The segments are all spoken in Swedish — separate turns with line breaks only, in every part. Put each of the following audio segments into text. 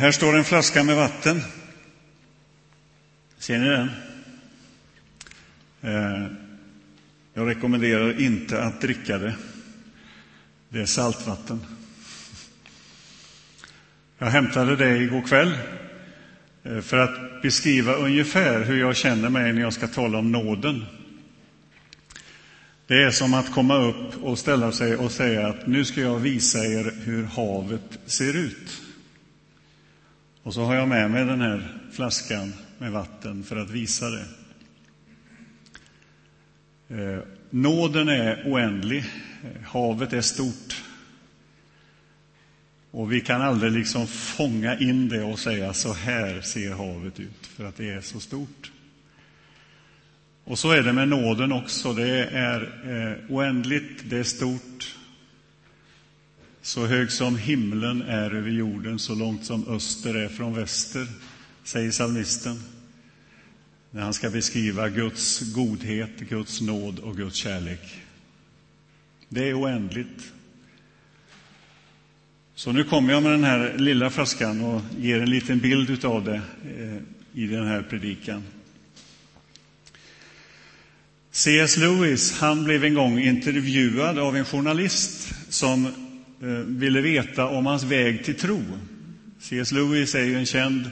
Här står en flaska med vatten. Ser ni den? Eh, jag rekommenderar inte att dricka det. Det är saltvatten. Jag hämtade det igår kväll eh, för att beskriva ungefär hur jag känner mig när jag ska tala om nåden. Det är som att komma upp och ställa sig och säga att nu ska jag visa er hur havet ser ut. Och så har jag med mig den här flaskan med vatten för att visa det. Eh, nåden är oändlig, eh, havet är stort. Och vi kan aldrig liksom fånga in det och säga så här ser havet ut, för att det är så stort. Och så är det med nåden också. Det är eh, oändligt, det är stort. Så hög som himlen är över jorden, så långt som öster är från väster, säger psalmisten när han ska beskriva Guds godhet, Guds nåd och Guds kärlek. Det är oändligt. Så nu kommer jag med den här lilla flaskan och ger en liten bild av det eh, i den här predikan. C.S. Lewis han blev en gång intervjuad av en journalist som Eh, ville veta om hans väg till tro. C.S. Lewis är ju en känd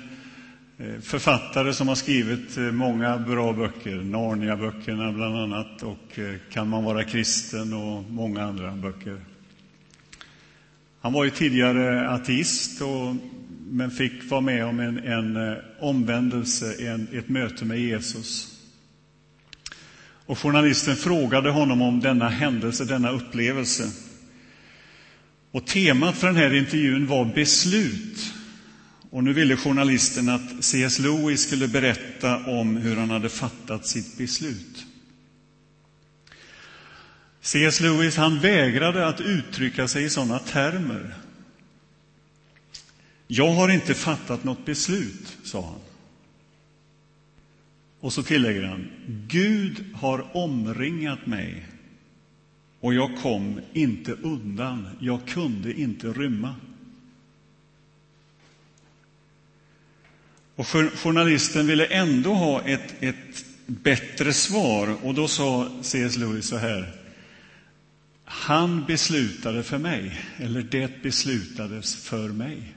eh, författare som har skrivit eh, många bra böcker, Narnia-böckerna bland annat, och Kan man vara kristen och många andra böcker. Han var ju tidigare ateist, och, men fick vara med om en, en omvändelse, en, ett möte med Jesus. Och journalisten frågade honom om denna händelse, denna upplevelse. Och temat för den här intervjun var beslut. Och nu ville journalisten att C.S. Lewis skulle berätta om hur han hade fattat sitt beslut. C.S. Lewis han vägrade att uttrycka sig i sådana termer. Jag har inte fattat något beslut, sa han. Och så tillägger han, Gud har omringat mig och jag kom inte undan, jag kunde inte rymma. Och journalisten ville ändå ha ett, ett bättre svar och då sa C.S. Lewis så här. Han beslutade för mig, eller det beslutades för mig.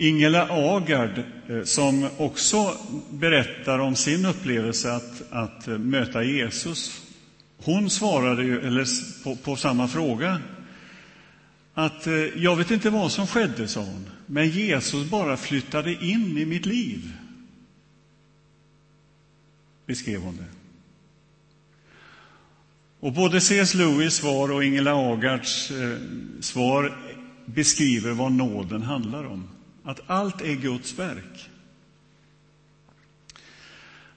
Ingela Agard, eh, som också berättar om sin upplevelse att, att eh, möta Jesus, hon svarade ju, eller på, på samma fråga att eh, jag vet inte vad som skedde, sa hon, men Jesus bara flyttade in i mitt liv. Beskrev hon det. Och både C.S. Lewis svar och Ingela Agards svar beskriver vad nåden handlar om att allt är Guds verk.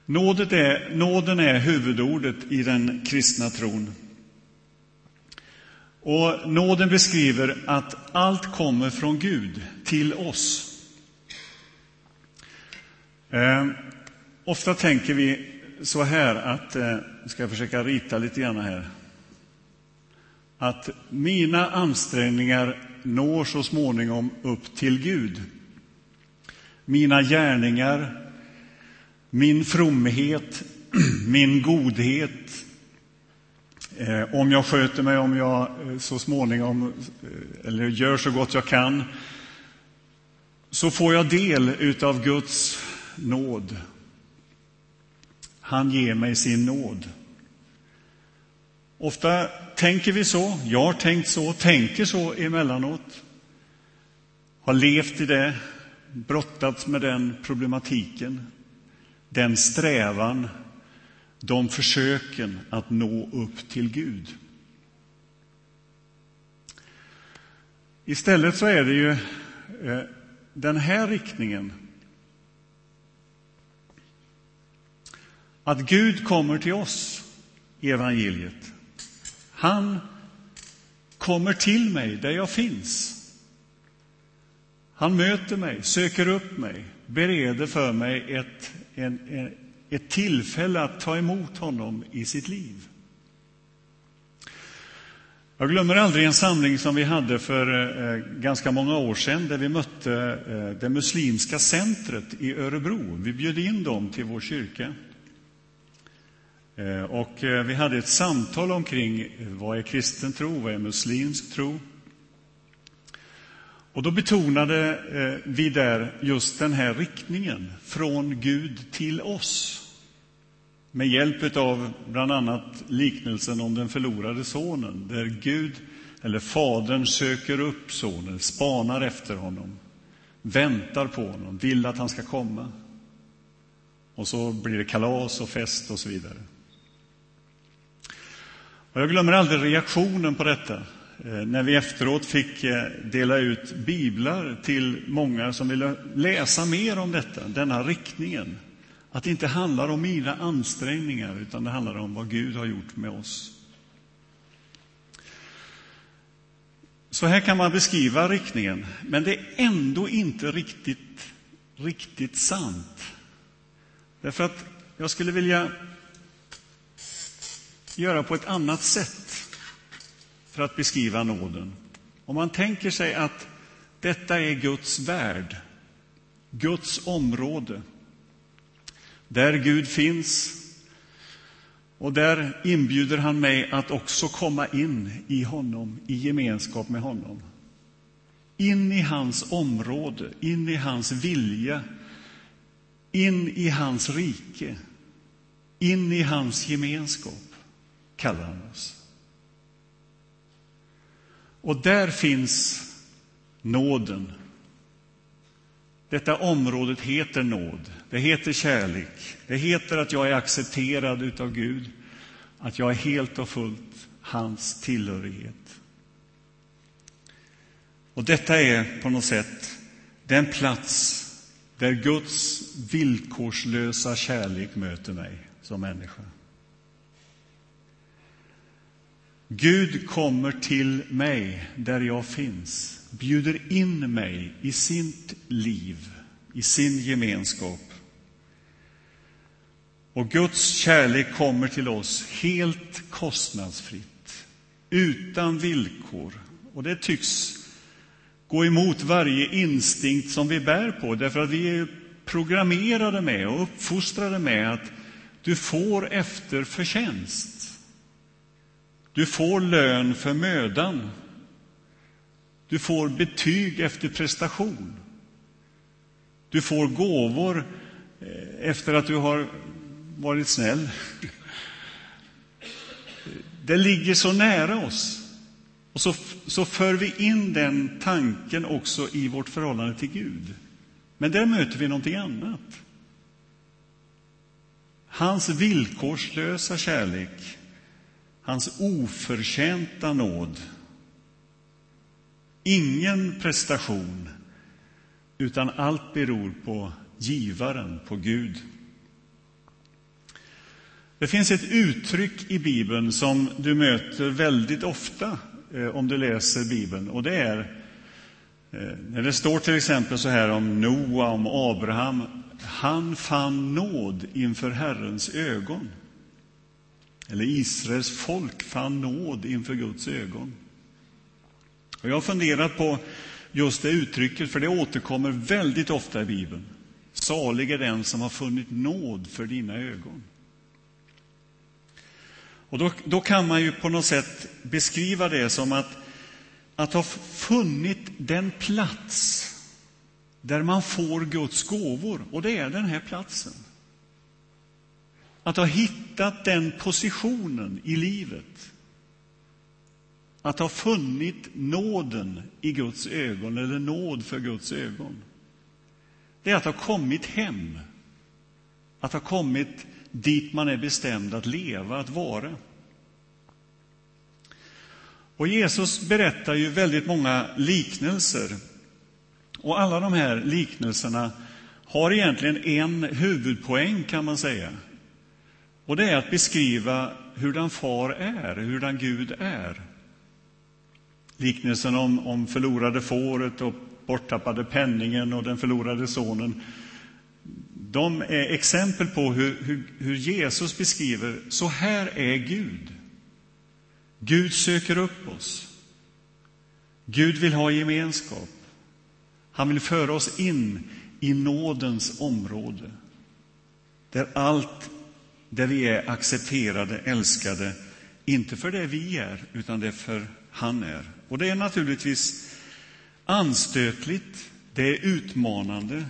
Nådet är, nåden är huvudordet i den kristna tron. Och nåden beskriver att allt kommer från Gud till oss. Eh, ofta tänker vi så här att, eh, ska jag försöka rita lite grann här, att mina ansträngningar når så småningom upp till Gud mina gärningar, min fromhet, min godhet. Eh, om jag sköter mig, om jag eh, så småningom eh, eller gör så gott jag kan så får jag del av Guds nåd. Han ger mig sin nåd. Ofta tänker vi så. Jag har tänkt så, tänker så emellanåt. Har levt i det brottats med den problematiken, den strävan, de försöken att nå upp till Gud. Istället så är det ju eh, den här riktningen. Att Gud kommer till oss i evangeliet. Han kommer till mig där jag finns. Han möter mig, söker upp mig, bereder för mig ett, en, en, ett tillfälle att ta emot honom i sitt liv. Jag glömmer aldrig en samling som vi hade för eh, ganska många år sedan där vi mötte eh, det muslimska centret i Örebro. Vi bjöd in dem till vår kyrka. Eh, och eh, vi hade ett samtal omkring vad är kristen tro, vad är muslimsk tro? Och då betonade eh, vi där just den här riktningen, från Gud till oss med hjälp av bland annat liknelsen om den förlorade sonen, där Gud, eller Fadern, söker upp sonen, spanar efter honom, väntar på honom, vill att han ska komma. Och så blir det kalas och fest och så vidare. Och jag glömmer aldrig reaktionen på detta Eh, när vi efteråt fick eh, dela ut biblar till många som ville läsa mer om detta, denna riktningen. Att det inte handlar om mina ansträngningar, utan det handlar om vad Gud har gjort med oss. Så här kan man beskriva riktningen, men det är ändå inte riktigt, riktigt sant. Därför att jag skulle vilja göra på ett annat sätt för att beskriva nåden. Om man tänker sig att detta är Guds värld, Guds område, där Gud finns. Och där inbjuder han mig att också komma in i honom, i gemenskap med honom. In i hans område, in i hans vilja, in i hans rike, in i hans gemenskap, kallar han oss. Och där finns nåden detta området heter nåd, det heter kärlek, det heter att jag är accepterad av Gud, att jag är helt och fullt hans tillhörighet. Och detta är på något sätt den plats där Guds villkorslösa kärlek möter mig som människa. Gud kommer till mig där jag finns bjuder in mig i sitt liv, i sin gemenskap. Och Guds kärlek kommer till oss helt kostnadsfritt, utan villkor. Och det tycks gå emot varje instinkt som vi bär på, därför att vi är programmerade med och uppfostrade med att du får efter förtjänst. Du får lön för mödan. Du får betyg efter prestation. Du får gåvor eh, efter att du har varit snäll. Det ligger så nära oss. Och så, så för vi in den tanken också i vårt förhållande till Gud. Men där möter vi någonting annat. Hans villkorslösa kärlek, hans oförtjänta nåd Ingen prestation, utan allt beror på givaren, på Gud. Det finns ett uttryck i Bibeln som du möter väldigt ofta eh, om du läser Bibeln. Och det är eh, när det står till exempel så här om Noa, om Abraham. Han fann nåd inför Herrens ögon. Eller Israels folk fann nåd inför Guds ögon. Och jag har funderat på just det uttrycket, för det återkommer väldigt ofta i Bibeln. Salig är den som har funnit nåd för dina ögon. Och då, då kan man ju på något sätt beskriva det som att, att ha funnit den plats där man får Guds gåvor, och det är den här platsen. Att ha hittat den positionen i livet att ha funnit nåden i Guds ögon, eller nåd för Guds ögon, det är att ha kommit hem. Att ha kommit dit man är bestämd att leva, att vara. Och Jesus berättar ju väldigt många liknelser. Och alla de här liknelserna har egentligen en huvudpoäng, kan man säga. Och det är att beskriva hurdan far är, hurdan Gud är. Liknelsen om, om förlorade fåret och borttappade penningen och den förlorade sonen. De är exempel på hur, hur, hur Jesus beskriver, så här är Gud. Gud söker upp oss. Gud vill ha gemenskap. Han vill föra oss in i nådens område. Där allt, där vi är accepterade, älskade, inte för det vi är, utan det för han är. Och det är naturligtvis anstötligt, det är utmanande.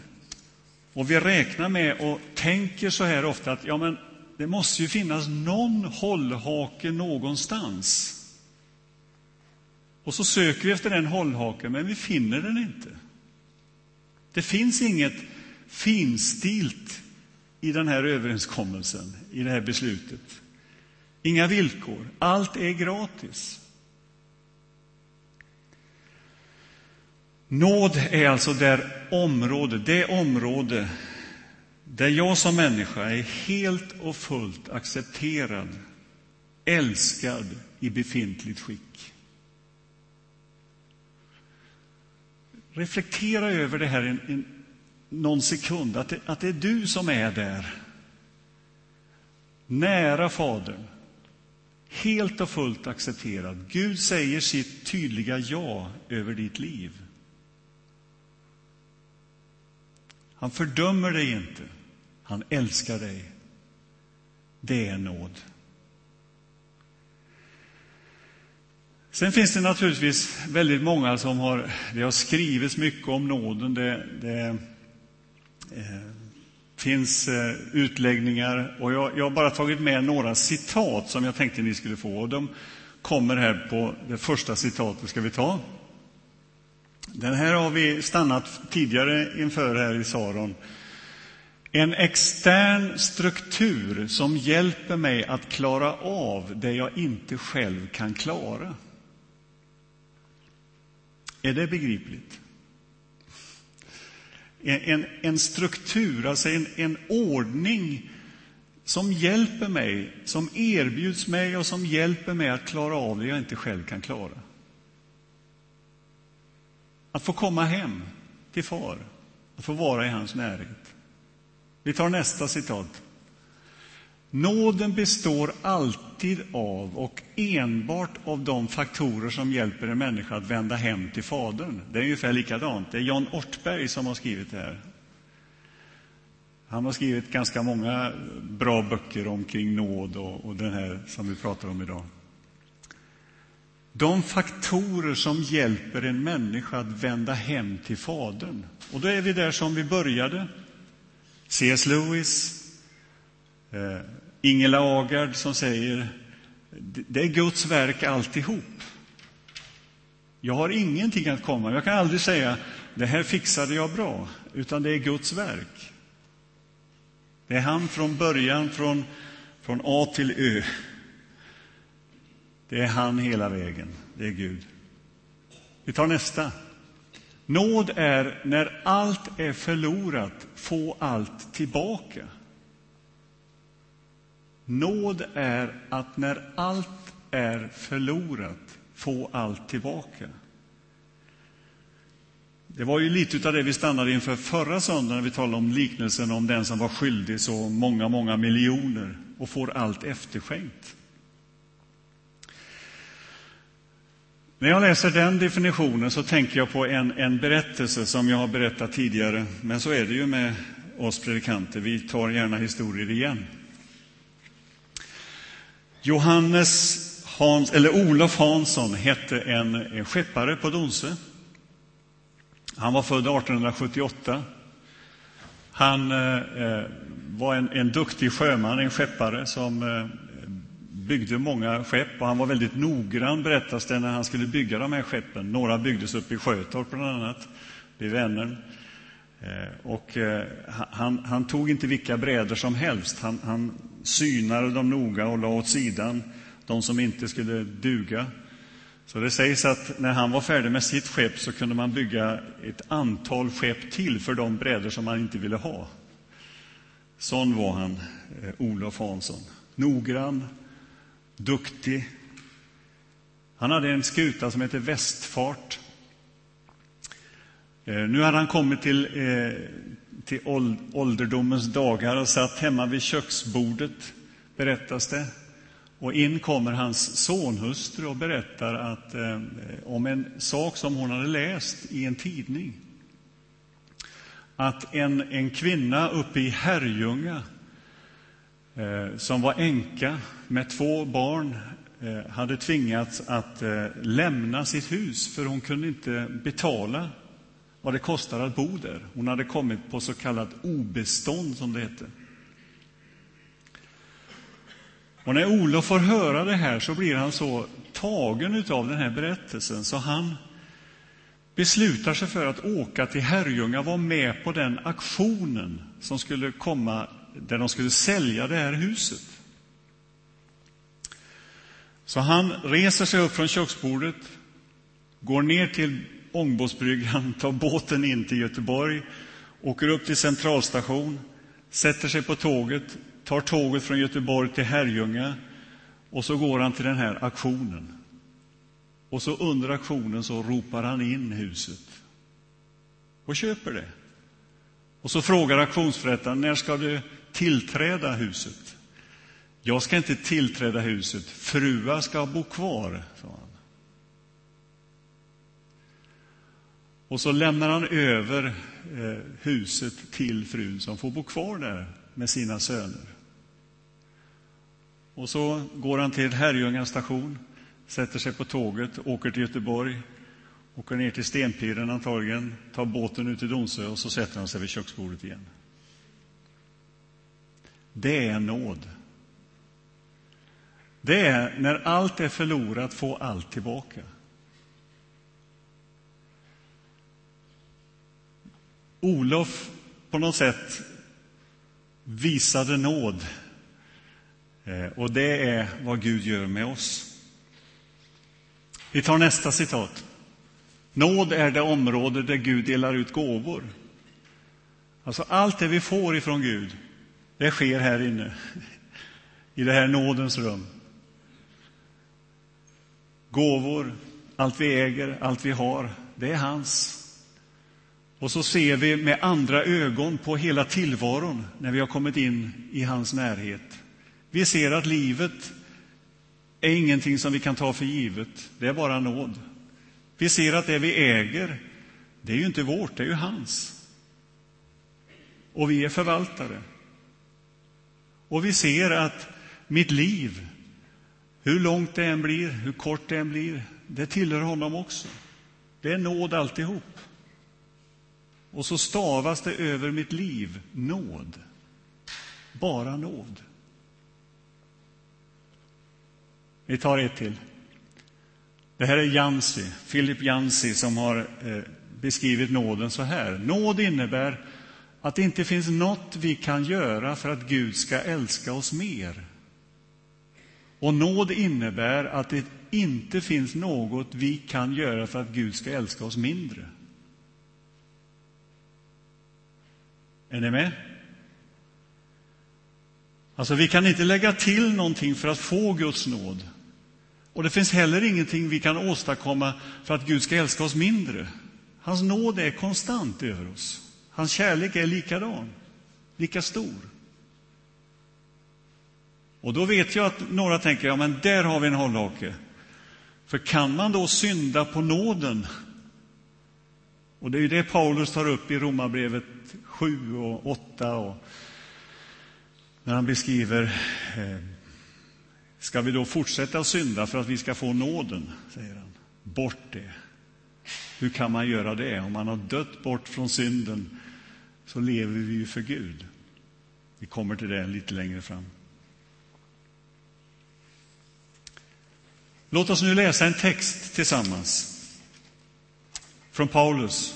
Och vi räknar med och tänker så här ofta att ja, men det måste ju finnas någon hållhake någonstans. Och så söker vi efter den hållhaken, men vi finner den inte. Det finns inget finstilt i den här överenskommelsen, i det här beslutet. Inga villkor. Allt är gratis. Nåd är alltså där område, det område där jag som människa är helt och fullt accepterad, älskad i befintligt skick. Reflektera över det här en, en, någon sekund, att det, att det är du som är där. Nära Fadern, helt och fullt accepterad. Gud säger sitt tydliga ja över ditt liv. Han fördömer dig inte. Han älskar dig. Det är nåd. Sen finns det naturligtvis väldigt många som har, det har skrivits mycket om nåden. Det, det Eh, finns eh, utläggningar och jag, jag har bara tagit med några citat som jag tänkte ni skulle få. Och de kommer här på det första citatet ska vi ta. Den här har vi stannat tidigare inför här i Saron. En extern struktur som hjälper mig att klara av det jag inte själv kan klara. Är det begripligt? En, en struktur, alltså en, en ordning som hjälper mig, som erbjuds mig och som hjälper mig att klara av det jag inte själv kan klara. Att få komma hem till far, att få vara i hans närhet. Vi tar nästa citat. Nåden består alltid av och enbart av de faktorer som hjälper en människa att vända hem till Fadern. Det är ungefär likadant. Det är Jan Ortberg som har skrivit det här. Han har skrivit ganska många bra böcker omkring nåd och, och den här som vi pratar om idag. De faktorer som hjälper en människa att vända hem till Fadern. Och då är vi där som vi började. C.S. Lewis, eh, Ingela Agard som säger det är Guds verk alltihop. Jag har ingenting att komma med. Jag kan aldrig säga det här fixade jag bra, utan det är Guds verk. Det är han från början, från, från A till Ö. Det är han hela vägen. Det är Gud. Vi tar nästa. Nåd är när allt är förlorat, få allt tillbaka. Nåd är att när allt är förlorat, få allt tillbaka. Det var ju lite av det vi stannade inför förra söndagen när vi talade om liknelsen om den som var skyldig så många, många miljoner och får allt efterskänkt. När jag läser den definitionen så tänker jag på en, en berättelse som jag har berättat tidigare. Men så är det ju med oss predikanter, vi tar gärna historier igen. Johannes Hans, eller Olof Hansson hette en, skeppare på Donsö. Han var född 1878. Han eh, eh, var en, en duktig sjöman, en skeppare som eh, byggde många skepp och han var väldigt noggrann, berättas det, när han skulle bygga de här skeppen. Några byggdes upp i Sjötorp bland annat, vid Vänern. Eh, och eh, han, han, tog inte vilka brädor som helst. Han, han synade dem noga och la åt sidan de som inte skulle duga. Så det sägs att när han var färdig med sitt skepp så kunde man bygga ett antal skepp till för de brädor som man inte ville ha. Sån var han, eh, Olof Hansson. Noggrann, duktig. Han hade en skuta som hette Västfart. Eh, nu hade han kommit till, eh, till ålderdomens dagar och satt hemma vid köksbordet, berättas det. Och in kommer hans sonhustru och berättar att, eh, om en sak som hon hade läst i en tidning. Att en, en kvinna uppe i Herrljunga eh, som var änka med två barn eh, hade tvingats att eh, lämna sitt hus för hon kunde inte betala vad det kostar att bo där. Hon hade kommit på så kallat obestånd, som det hette. Och när Olof får höra det här så blir han så tagen av den här berättelsen så han beslutar sig för att åka till Herrljunga och vara med på den aktionen som skulle komma, där de skulle sälja det här huset. Så han reser sig upp från köksbordet, går ner till ångbåtsbryggan, tar båten in till Göteborg, åker upp till centralstation, sätter sig på tåget, tar tåget från Göteborg till Herrljunga och så går han till den här aktionen. Och så under aktionen så ropar han in huset och köper det. Och så frågar auktionsförrättaren, när ska du tillträda huset? Jag ska inte tillträda huset, fruar ska bo kvar, sa han. Och så lämnar han över eh, huset till frun som får bo kvar där med sina söner. Och så går han till Herrljunga station, sätter sig på tåget, åker till Göteborg, åker ner till Stenpiren antagligen, tar båten ut till Donsö och så sätter han sig vid köksbordet igen. Det är nåd. Det är när allt är förlorat, få allt tillbaka. Olof på något sätt visade nåd. Eh, och det är vad Gud gör med oss. Vi tar nästa citat. Nåd är det område där Gud delar ut gåvor. Alltså allt det vi får ifrån Gud, det sker här inne, i det här nådens rum. Gåvor, allt vi äger, allt vi har, det är hans. Och så ser vi med andra ögon på hela tillvaron när vi har kommit in i hans närhet. Vi ser att livet är ingenting som vi kan ta för givet, det är bara nåd. Vi ser att det vi äger, det är ju inte vårt, det är ju hans. Och vi är förvaltare. Och vi ser att mitt liv, hur långt det än blir, hur kort det än blir, det tillhör honom också. Det är nåd alltihop. Och så stavas det över mitt liv nåd. Bara nåd. Vi tar ett till. Det här är Jansi, Philip Jansi, som har eh, beskrivit nåden så här. Nåd innebär att det inte finns något vi kan göra för att Gud ska älska oss mer. Och nåd innebär att det inte finns något vi kan göra för att Gud ska älska oss mindre. Är ni med? Alltså, vi kan inte lägga till någonting för att få Guds nåd. Och det finns heller ingenting vi kan åstadkomma för att Gud ska älska oss mindre. Hans nåd är konstant över oss. Hans kärlek är likadan, lika stor. Och då vet jag att några tänker, ja men där har vi en hållhake. För kan man då synda på nåden? Och det är ju det Paulus tar upp i Romarbrevet 7 och 8 och när han beskriver eh, Ska vi då fortsätta att synda för att vi ska få nåden? säger han. Bort det. Hur kan man göra det? Om man har dött bort från synden så lever vi ju för Gud. Vi kommer till det lite längre fram. Låt oss nu läsa en text tillsammans från Paulus.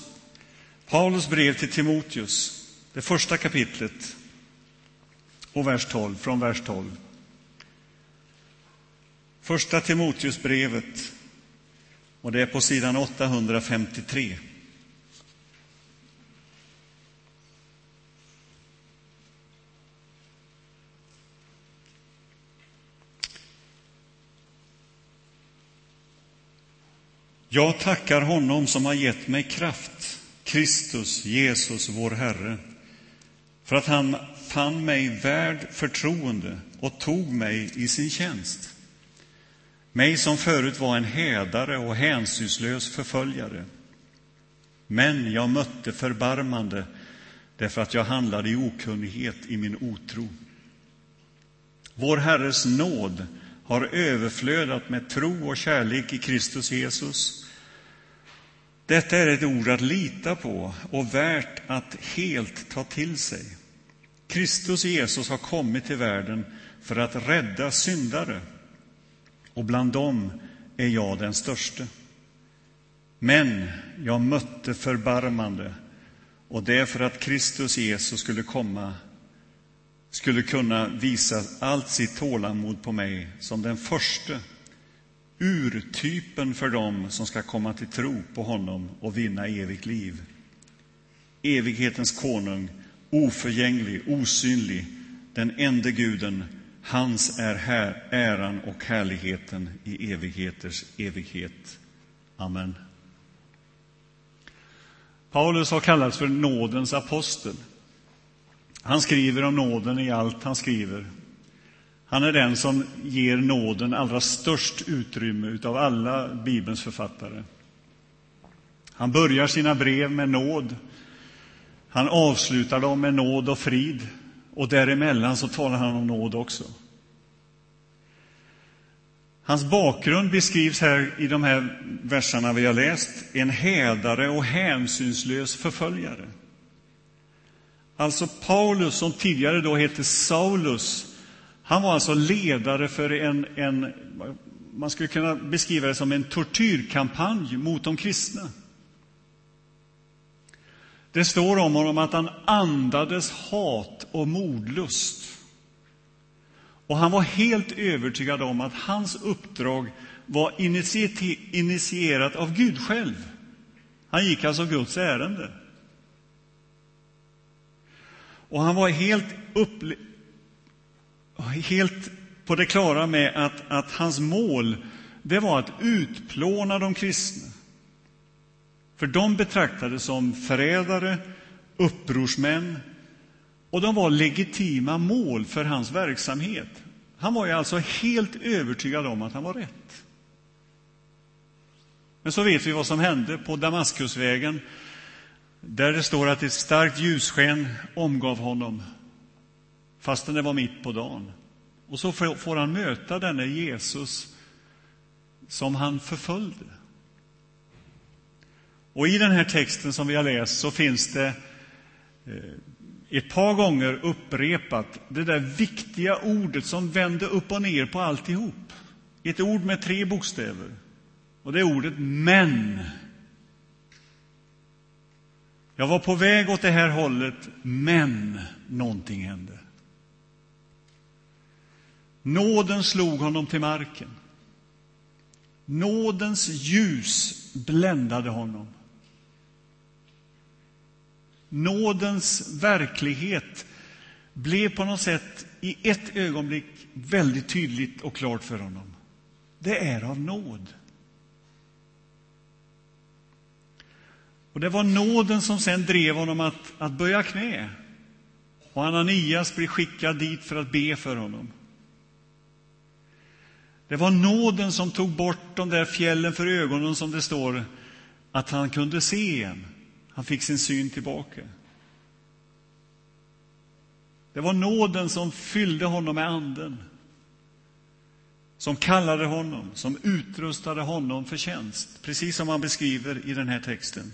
Paulus brev till Timoteus, det första kapitlet och vers 12, från vers 12. Första Timoteusbrevet, och det är på sidan 853. Jag tackar honom som har gett mig kraft, Kristus, Jesus, vår Herre, för att han fann mig värd förtroende och tog mig i sin tjänst. mig som förut var en hädare och hänsynslös förföljare. Men jag mötte förbarmande därför att jag handlade i okunnighet i min otro. Vår Herres nåd har överflödat med tro och kärlek i Kristus Jesus. Detta är ett ord att lita på och värt att helt ta till sig. Kristus Jesus har kommit till världen för att rädda syndare, och bland dem är jag den störste. Men jag mötte förbarmande, och det är för att Kristus Jesus skulle komma skulle kunna visa allt sitt tålamod på mig som den första urtypen för dem som ska komma till tro på honom och vinna evigt liv. Evighetens konung, oförgänglig, osynlig, den ende guden, hans är här, äran och härligheten i evigheters evighet. Amen. Paulus har kallats för nådens apostel. Han skriver om nåden i allt han skriver. Han är den som ger nåden allra störst utrymme av alla Bibelns författare. Han börjar sina brev med nåd. Han avslutar dem med nåd och frid. Och däremellan så talar han om nåd också. Hans bakgrund beskrivs här i de här verserna vi har läst. En hädare och hänsynslös förföljare. Alltså Paulus, som tidigare då hette Saulus, han var alltså ledare för en, en man skulle kunna beskriva det som en tortyrkampanj mot de kristna. Det står om honom att han andades hat och mordlust. Och han var helt övertygad om att hans uppdrag var initierat av Gud själv. Han gick alltså Guds ärende. Och han var helt, helt på det klara med att, att hans mål det var att utplåna de kristna. För de betraktades som förrädare, upprorsmän och de var legitima mål för hans verksamhet. Han var ju alltså helt övertygad om att han var rätt. Men så vet vi vad som hände på Damaskusvägen där det står att ett starkt ljussken omgav honom, fastän det var mitt på dagen. Och så får han möta denne Jesus som han förföljde. Och i den här texten som vi har läst så finns det eh, ett par gånger upprepat det där viktiga ordet som vände upp och ner på alltihop. Ett ord med tre bokstäver. Och det är ordet men. Jag var på väg åt det här hållet, men någonting hände. Nåden slog honom till marken. Nådens ljus bländade honom. Nådens verklighet blev på något sätt i ett ögonblick väldigt tydligt och klart för honom. Det är av nåd. Och det var nåden som sen drev honom att, att böja knä. Och Ananias blir skickad dit för att be för honom. Det var nåden som tog bort de där fjällen för ögonen, som det står, att han kunde se igen. Han fick sin syn tillbaka. Det var nåden som fyllde honom med Anden, som kallade honom, som utrustade honom för tjänst, precis som han beskriver i den här texten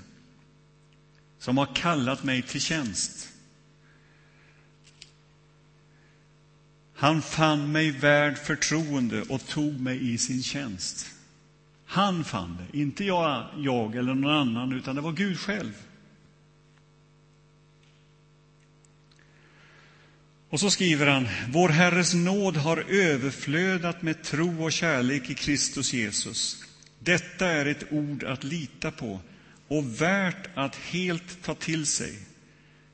som har kallat mig till tjänst. Han fann mig värd förtroende och tog mig i sin tjänst. Han fann det, inte jag, jag eller någon annan, utan det var Gud själv. Och så skriver han, vår Herres nåd har överflödat med tro och kärlek i Kristus Jesus. Detta är ett ord att lita på och värt att helt ta till sig.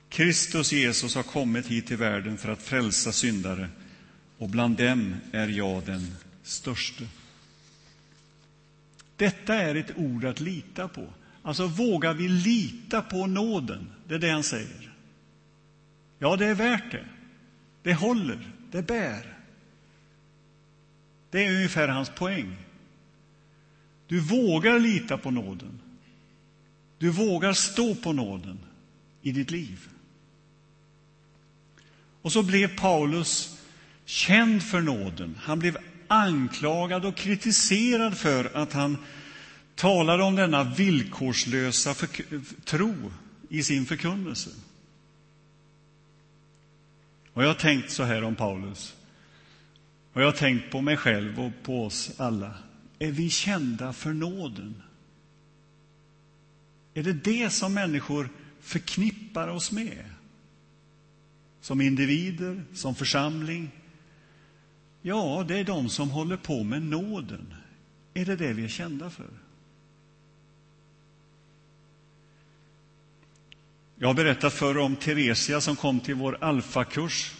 Kristus Jesus har kommit hit till världen för att frälsa syndare, och bland dem är jag den störste. Detta är ett ord att lita på. Alltså, vågar vi lita på nåden? Det är det han säger. Ja, det är värt det. Det håller, det bär. Det är ungefär hans poäng. Du vågar lita på nåden. Du vågar stå på nåden i ditt liv. Och så blev Paulus känd för nåden. Han blev anklagad och kritiserad för att han talade om denna villkorslösa tro i sin förkunnelse. Och jag har tänkt så här om Paulus. Och jag har tänkt på mig själv och på oss alla. Är vi kända för nåden? Är det det som människor förknippar oss med? Som individer, som församling? Ja, det är de som håller på med nåden. Är det det vi är kända för? Jag har berättat förr om Teresia som kom till vår alfakurs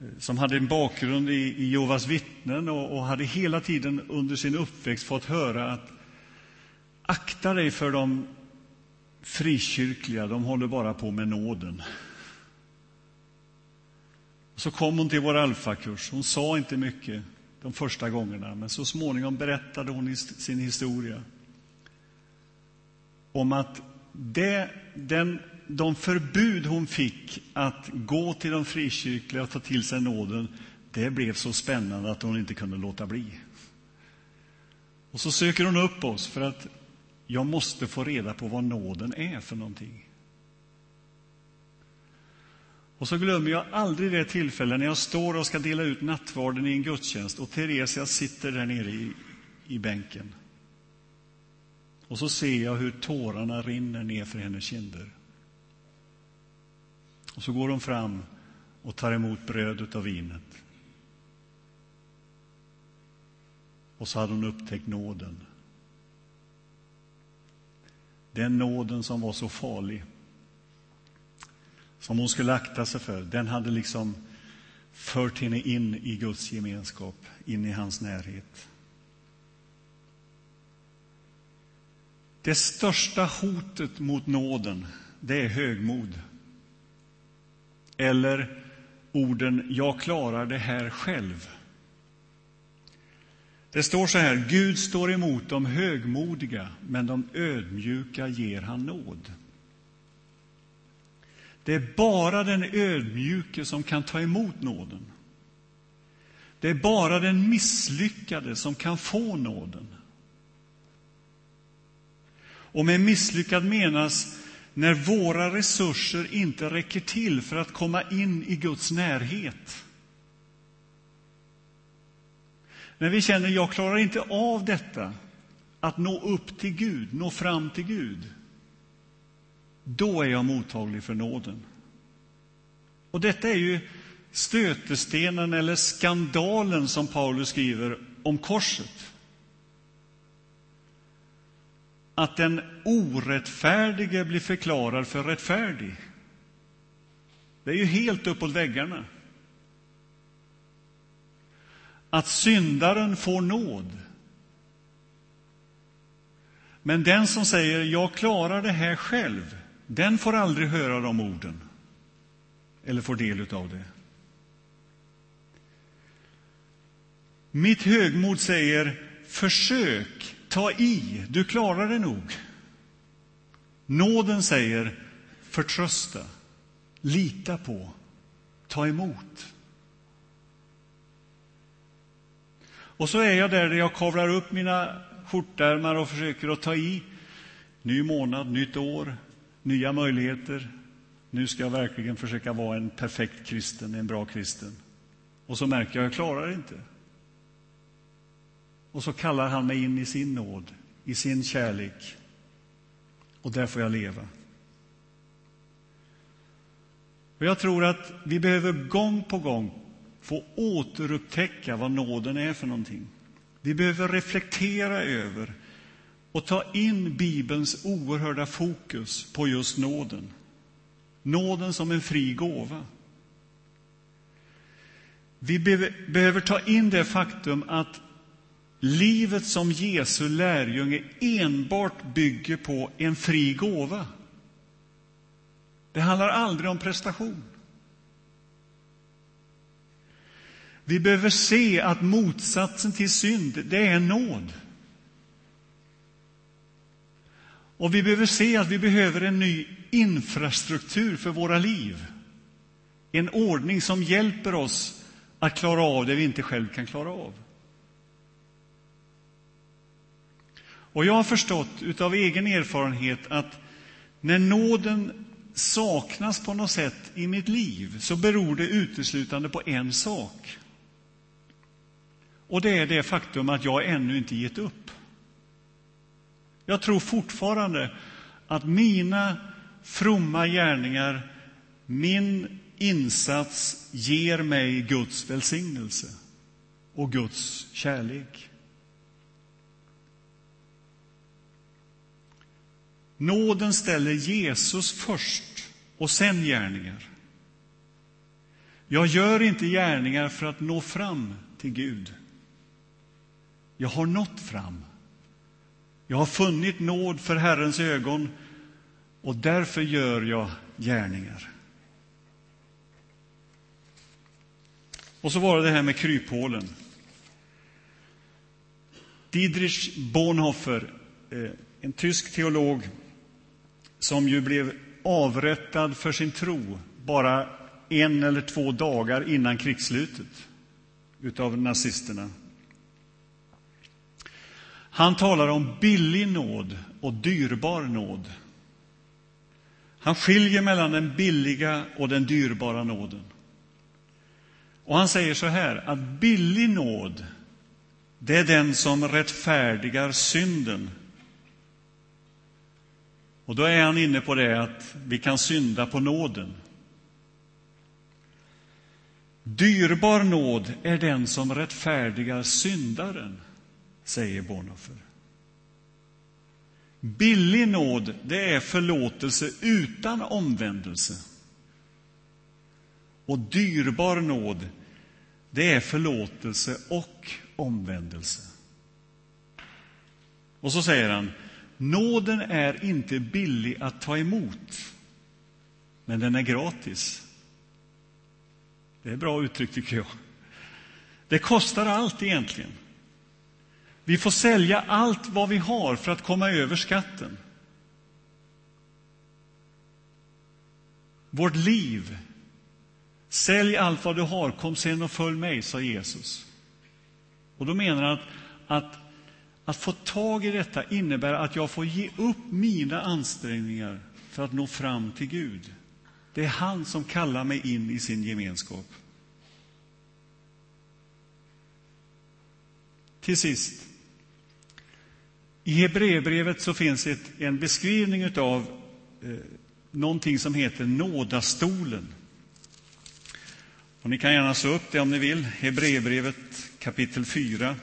eh, som hade en bakgrund i, Jehovas vittnen och, och hade hela tiden under sin uppväxt fått höra att akta dig för de frikyrkliga, de håller bara på med nåden. Så kom hon till vår alfakurs. Hon sa inte mycket de första gångerna, men så småningom berättade hon sin historia om att det, den, de förbud hon fick att gå till de frikyrkliga och ta till sig nåden, det blev så spännande att hon inte kunde låta bli. Och så söker hon upp oss för att jag måste få reda på vad nåden är för någonting. Och så glömmer jag aldrig det tillfälle när jag står och ska dela ut nattvarden i en gudstjänst och Teresia sitter där nere i, i bänken. Och så ser jag hur tårarna rinner ner för hennes kinder. Och så går hon fram och tar emot brödet och vinet. Och så hade hon upptäckt nåden. Den nåden som var så farlig, som hon skulle akta sig för, den hade liksom fört henne in i Guds gemenskap, in i hans närhet. Det största hotet mot nåden, det är högmod. Eller orden ”jag klarar det här själv”. Det står så här, Gud står emot de högmodiga, men de ödmjuka ger han nåd. Det är bara den ödmjuke som kan ta emot nåden. Det är bara den misslyckade som kan få nåden. Och med misslyckad menas när våra resurser inte räcker till för att komma in i Guds närhet. När vi känner jag klarar inte av detta, att nå upp till Gud, nå fram till Gud, då är jag mottaglig för nåden. Och detta är ju stötestenen eller skandalen som Paulus skriver om korset att den orättfärdige blir förklarad för rättfärdig. Det är ju helt uppåt väggarna. Att syndaren får nåd. Men den som säger jag klarar det här själv, den får aldrig höra de orden eller får del av det. Mitt högmod säger försök Ta i, du klarar det nog. Nåden säger förtrösta, lita på, ta emot. Och så är jag där, där jag kavlar upp mina skjortärmar och försöker att ta i. Ny månad, nytt år, nya möjligheter. Nu ska jag verkligen försöka vara en perfekt kristen, en bra kristen. Och så märker jag att jag klarar det inte. Och så kallar han mig in i sin nåd, i sin kärlek. Och där får jag leva. Och jag tror att vi behöver gång på gång få återupptäcka vad nåden är för någonting. Vi behöver reflektera över och ta in Bibelns oerhörda fokus på just nåden. Nåden som en fri gåva. Vi behöver ta in det faktum att livet som Jesu lärjunge enbart bygger på en fri gåva. Det handlar aldrig om prestation. Vi behöver se att motsatsen till synd, det är nåd. Och vi behöver se att vi behöver en ny infrastruktur för våra liv. En ordning som hjälper oss att klara av det vi inte själv kan klara av. Och jag har förstått av egen erfarenhet att när nåden saknas på något sätt i mitt liv så beror det uteslutande på en sak. Och det är det faktum att jag ännu inte gett upp. Jag tror fortfarande att mina fromma gärningar, min insats ger mig Guds välsignelse och Guds kärlek. Nåden ställer Jesus först och sen gärningar. Jag gör inte gärningar för att nå fram till Gud. Jag har nått fram. Jag har funnit nåd för Herrens ögon och därför gör jag gärningar. Och så var det det här med kryphålen. Diedrich Bonhoeffer, eh, en tysk teolog som ju blev avrättad för sin tro bara en eller två dagar innan krigsslutet utav nazisterna. Han talar om billig nåd och dyrbar nåd. Han skiljer mellan den billiga och den dyrbara nåden. Och han säger så här, att billig nåd, det är den som rättfärdigar synden och då är han inne på det att vi kan synda på nåden. Dyrbar nåd är den som rättfärdigar syndaren, säger Bonhoeffer. Billig nåd, det är förlåtelse utan omvändelse. Och dyrbar nåd, det är förlåtelse och omvändelse. Och så säger han, Nåden är inte billig att ta emot, men den är gratis. Det är bra uttryck, tycker jag. Det kostar allt egentligen. Vi får sälja allt vad vi har för att komma över skatten. Vårt liv. Sälj allt vad du har, kom sen och följ mig, sa Jesus. Och då menar han att, att att få tag i detta innebär att jag får ge upp mina ansträngningar för att nå fram till Gud. Det är han som kallar mig in i sin gemenskap. Till sist. I Hebreerbrevet så finns ett, en beskrivning av eh, någonting som heter nådastolen. Och ni kan gärna slå upp det om ni vill. Hebreerbrevet kapitel 4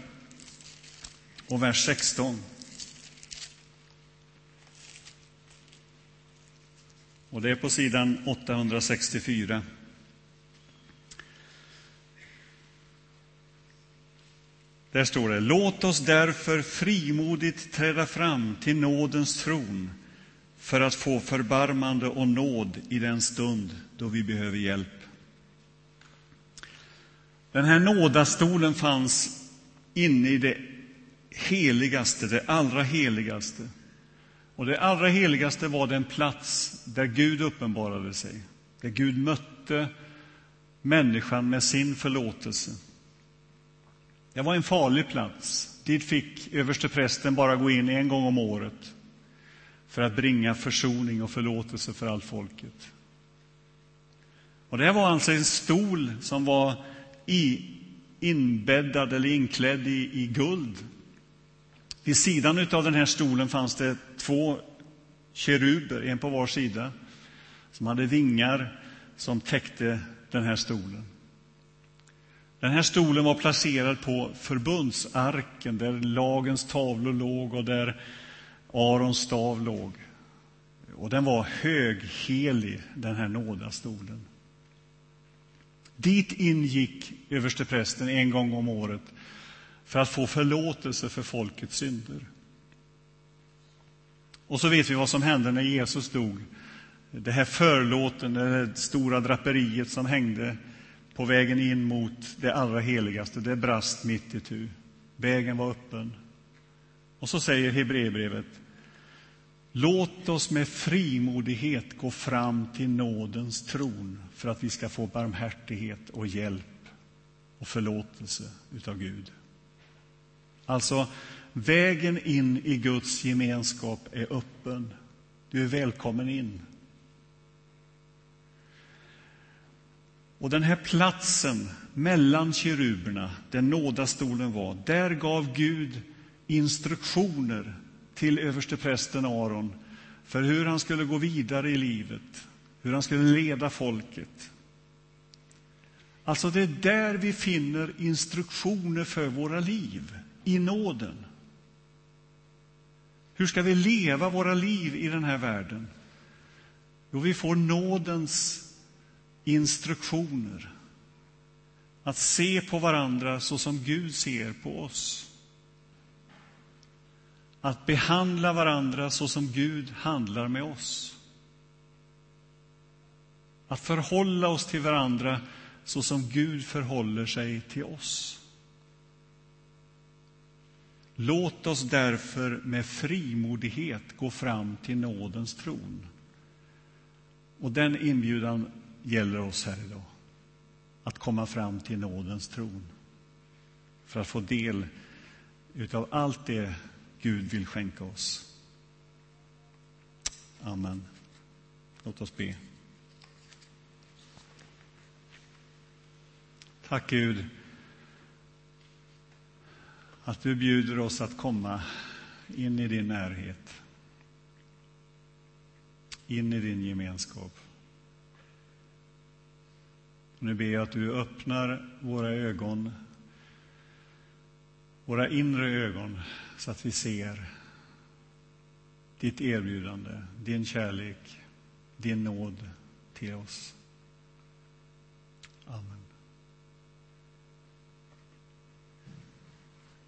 och vers 16. Och det är på sidan 864. Där står det, låt oss därför frimodigt träda fram till nådens tron för att få förbarmande och nåd i den stund då vi behöver hjälp. Den här nådastolen fanns inne i det heligaste, det allra heligaste. Och det allra heligaste var den plats där Gud uppenbarade sig, där Gud mötte människan med sin förlåtelse. Det var en farlig plats. Dit fick översteprästen bara gå in en gång om året för att bringa försoning och förlåtelse för allt folket. Och det var alltså en stol som var i, inbäddad eller inklädd i, i guld vid sidan av den här stolen fanns det två keruber, en på var sida, som hade vingar som täckte den här stolen. Den här stolen var placerad på förbundsarken där lagens tavlor låg och där Arons stav låg. Och den var höghelig, den här nådastolen. Dit ingick översteprästen en gång om året för att få förlåtelse för folkets synder. Och så vet vi vad som hände när Jesus dog. Det här förlåten, det stora draperiet som hängde på vägen in mot det allra heligaste, det brast mitt i tu. Vägen var öppen. Och så säger Hebreerbrevet Låt oss med frimodighet gå fram till nådens tron för att vi ska få barmhärtighet och hjälp och förlåtelse utav Gud. Alltså, vägen in i Guds gemenskap är öppen. Du är välkommen in. Och den här platsen mellan keruberna, där nådastolen var, där gav Gud instruktioner till översteprästen Aron för hur han skulle gå vidare i livet, hur han skulle leda folket. Alltså, det är där vi finner instruktioner för våra liv, i nåden. Hur ska vi leva våra liv i den här världen? Jo, vi får nådens instruktioner. Att se på varandra så som Gud ser på oss. Att behandla varandra så som Gud handlar med oss. Att förhålla oss till varandra så som Gud förhåller sig till oss. Låt oss därför med frimodighet gå fram till nådens tron. Och den inbjudan gäller oss här idag. Att komma fram till nådens tron för att få del av allt det Gud vill skänka oss. Amen. Låt oss be. Tack Gud att du bjuder oss att komma in i din närhet, in i din gemenskap. Nu ber jag att du öppnar våra ögon, våra inre ögon, så att vi ser ditt erbjudande, din kärlek, din nåd till oss.